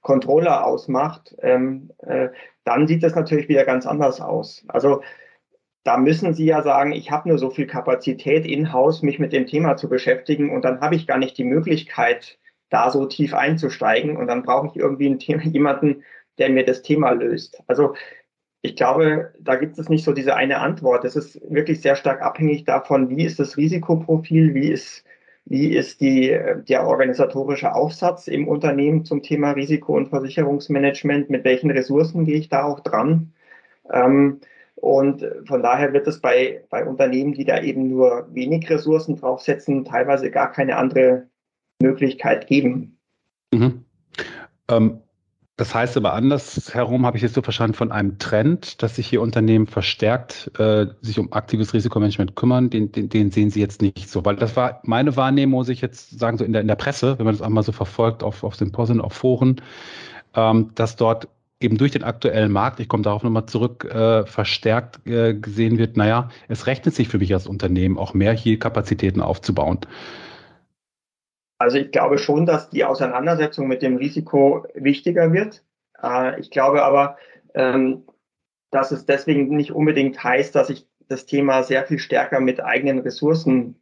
Controller ausmacht, ähm, äh, dann sieht das natürlich wieder ganz anders aus. Also da müssen Sie ja sagen, ich habe nur so viel Kapazität in-house, mich mit dem Thema zu beschäftigen und dann habe ich gar nicht die Möglichkeit, da so tief einzusteigen. Und dann brauche ich irgendwie Thema, jemanden, der mir das Thema löst. Also ich glaube, da gibt es nicht so diese eine Antwort. Es ist wirklich sehr stark abhängig davon, wie ist das Risikoprofil, wie ist, wie ist die, der organisatorische Aufsatz im Unternehmen zum Thema Risiko- und Versicherungsmanagement, mit welchen Ressourcen gehe ich da auch dran. Ähm, und von daher wird es bei, bei Unternehmen, die da eben nur wenig Ressourcen draufsetzen, teilweise gar keine andere Möglichkeit geben. Mhm. Ähm, das heißt aber andersherum habe ich jetzt so verstanden von einem Trend, dass sich hier Unternehmen verstärkt äh, sich um aktives Risikomanagement kümmern, den, den, den sehen Sie jetzt nicht so. Weil das war meine Wahrnehmung, muss ich jetzt sagen, so in der, in der Presse, wenn man das einmal so verfolgt auf, auf Symposien, auf Foren, ähm, dass dort eben durch den aktuellen Markt, ich komme darauf nochmal zurück, äh, verstärkt äh, gesehen wird, naja, es rechnet sich für mich als Unternehmen auch mehr hier Kapazitäten aufzubauen. Also ich glaube schon, dass die Auseinandersetzung mit dem Risiko wichtiger wird. Äh, ich glaube aber, ähm, dass es deswegen nicht unbedingt heißt, dass ich das Thema sehr viel stärker mit eigenen Ressourcen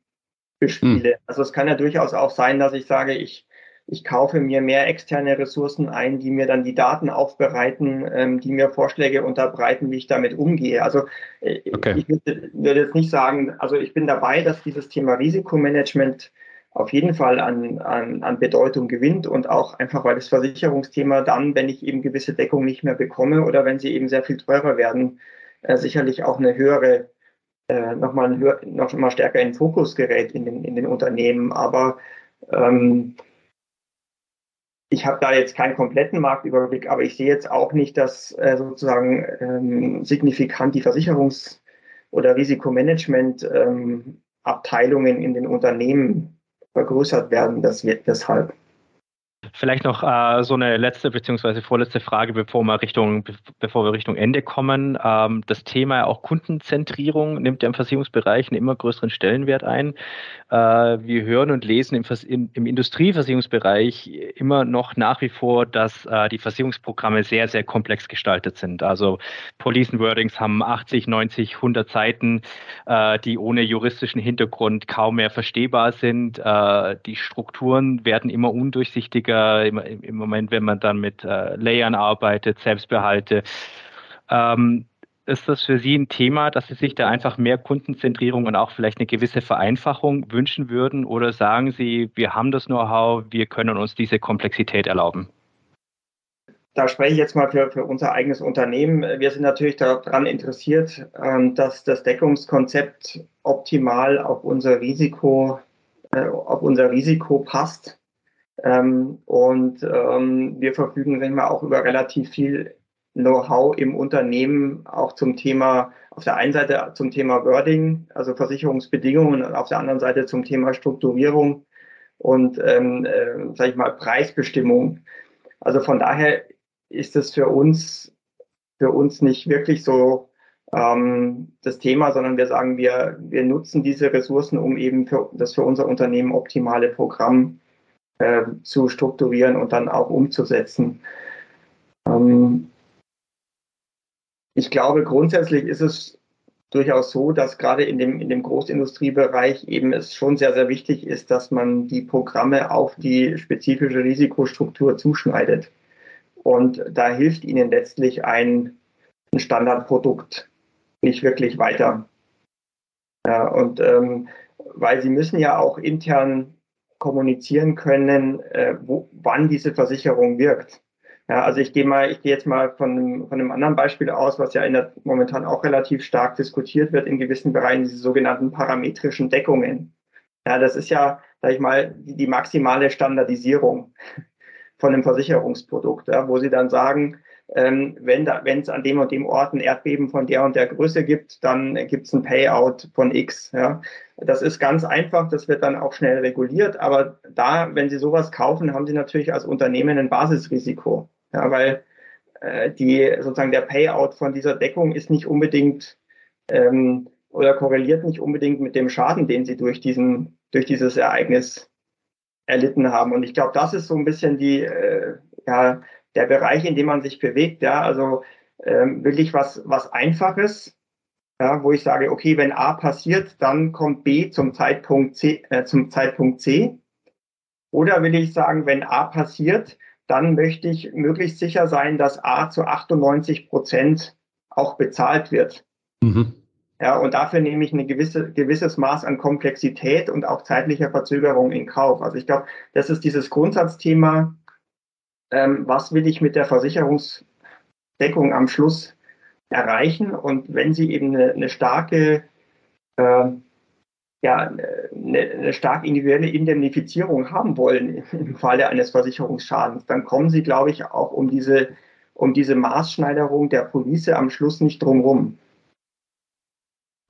bespiele. Hm. Also es kann ja durchaus auch sein, dass ich sage, ich, ich kaufe mir mehr externe Ressourcen ein, die mir dann die Daten aufbereiten, ähm, die mir Vorschläge unterbreiten, wie ich damit umgehe. Also äh, okay. ich würde, würde jetzt nicht sagen, also ich bin dabei, dass dieses Thema Risikomanagement auf jeden Fall an, an, an Bedeutung gewinnt und auch einfach, weil das Versicherungsthema dann, wenn ich eben gewisse Deckung nicht mehr bekomme oder wenn sie eben sehr viel teurer werden, äh, sicherlich auch eine höhere, äh, nochmal höher, noch stärker in Fokus gerät in den, in den Unternehmen. Aber ähm, ich habe da jetzt keinen kompletten Marktüberblick, aber ich sehe jetzt auch nicht, dass äh, sozusagen ähm, signifikant die Versicherungs- oder Risikomanagement ähm, in den Unternehmen vergrößert werden. Das wird deshalb. Vielleicht noch äh, so eine letzte bzw. vorletzte Frage, bevor wir Richtung, bevor wir Richtung Ende kommen. Ähm, das Thema auch Kundenzentrierung nimmt ja im Versicherungsbereich einen immer größeren Stellenwert ein. Äh, wir hören und lesen im, im, im, Industrieversicherungsbereich immer noch nach wie vor, dass äh, die Versicherungsprogramme sehr, sehr komplex gestaltet sind. Also Policen Wordings haben 80, 90, 100 Seiten, äh, die ohne juristischen Hintergrund kaum mehr verstehbar sind. Äh, die Strukturen werden immer undurchsichtiger im, im Moment, wenn man dann mit äh, Layern arbeitet, Selbstbehalte. Ähm, ist das für Sie ein Thema, dass Sie sich da einfach mehr Kundenzentrierung und auch vielleicht eine gewisse Vereinfachung wünschen würden? Oder sagen Sie, wir haben das Know-how, wir können uns diese Komplexität erlauben? Da spreche ich jetzt mal für, für unser eigenes Unternehmen. Wir sind natürlich daran interessiert, ähm, dass das Deckungskonzept optimal auf unser Risiko, äh, auf unser Risiko passt. Ähm, und ähm, wir verfügen, sagen wir, auch über relativ viel Know-how im Unternehmen, auch zum Thema, auf der einen Seite zum Thema Wording, also Versicherungsbedingungen, und auf der anderen Seite zum Thema Strukturierung und, ähm, äh, sage ich mal, Preisbestimmung. Also von daher ist es für uns, für uns nicht wirklich so ähm, das Thema, sondern wir sagen, wir, wir nutzen diese Ressourcen, um eben für, das für unser Unternehmen optimale Programm äh, zu strukturieren und dann auch umzusetzen. Ähm, ich glaube, grundsätzlich ist es durchaus so, dass gerade in dem, in dem Großindustriebereich eben es schon sehr, sehr wichtig ist, dass man die Programme auf die spezifische Risikostruktur zuschneidet. Und da hilft ihnen letztlich ein, ein Standardprodukt nicht wirklich weiter. Ja, und ähm, weil sie müssen ja auch intern kommunizieren können, äh, wo, wann diese Versicherung wirkt. Ja, also ich gehe mal, ich gehe jetzt mal von einem, von einem anderen Beispiel aus, was ja in der, momentan auch relativ stark diskutiert wird in gewissen Bereichen, diese sogenannten parametrischen Deckungen. Ja, das ist ja, sag ich mal, die, die maximale Standardisierung von einem Versicherungsprodukt, ja, wo sie dann sagen, ähm, wenn es an dem und dem Ort ein Erdbeben von der und der Größe gibt, dann gibt es ein Payout von X. Ja. Das ist ganz einfach, das wird dann auch schnell reguliert, aber da, wenn Sie sowas kaufen, haben Sie natürlich als Unternehmen ein Basisrisiko, ja, weil äh, die sozusagen der Payout von dieser Deckung ist nicht unbedingt ähm, oder korreliert nicht unbedingt mit dem Schaden, den Sie durch diesen durch dieses Ereignis erlitten haben. Und ich glaube, das ist so ein bisschen die äh, ja der Bereich, in dem man sich bewegt. Ja, also ähm, will ich was, was Einfaches, ja, wo ich sage, okay, wenn A passiert, dann kommt B zum Zeitpunkt C, äh, zum Zeitpunkt C. Oder will ich sagen, wenn A passiert, dann möchte ich möglichst sicher sein, dass A zu 98 Prozent auch bezahlt wird. Mhm. Ja, und dafür nehme ich ein gewisse, gewisses Maß an Komplexität und auch zeitlicher Verzögerung in Kauf. Also ich glaube, das ist dieses Grundsatzthema, ähm, was will ich mit der Versicherungsdeckung am Schluss erreichen? Und wenn Sie eben eine, eine starke, äh, ja, eine, eine stark individuelle Indemnifizierung haben wollen im Falle eines Versicherungsschadens, dann kommen Sie, glaube ich, auch um diese, um diese Maßschneiderung der Police am Schluss nicht drumherum.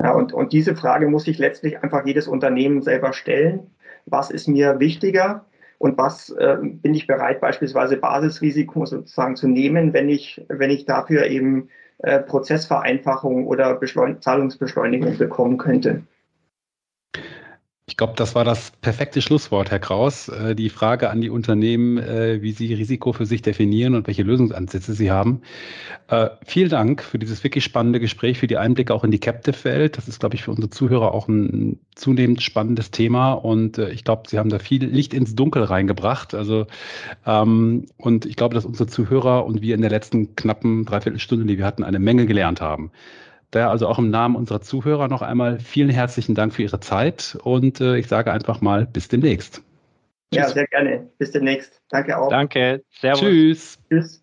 Ja, und, und diese Frage muss sich letztlich einfach jedes Unternehmen selber stellen. Was ist mir wichtiger? Und was äh, bin ich bereit, beispielsweise Basisrisiko sozusagen zu nehmen, wenn ich, wenn ich dafür eben äh, Prozessvereinfachung oder Beschleun Zahlungsbeschleunigung bekommen könnte? Ich glaube, das war das perfekte Schlusswort, Herr Kraus. Äh, die Frage an die Unternehmen, äh, wie sie Risiko für sich definieren und welche Lösungsansätze sie haben. Äh, vielen Dank für dieses wirklich spannende Gespräch, für die Einblicke auch in die Captive-Welt. Das ist, glaube ich, für unsere Zuhörer auch ein zunehmend spannendes Thema und ich glaube, Sie haben da viel Licht ins Dunkel reingebracht. Also ähm, und ich glaube, dass unsere Zuhörer und wir in der letzten knappen Dreiviertelstunde, die wir hatten, eine Menge gelernt haben. Daher also auch im Namen unserer Zuhörer noch einmal vielen herzlichen Dank für Ihre Zeit und äh, ich sage einfach mal bis demnächst. Ja, sehr gerne. Bis demnächst. Danke auch. Danke. Servus. Tschüss. Tschüss.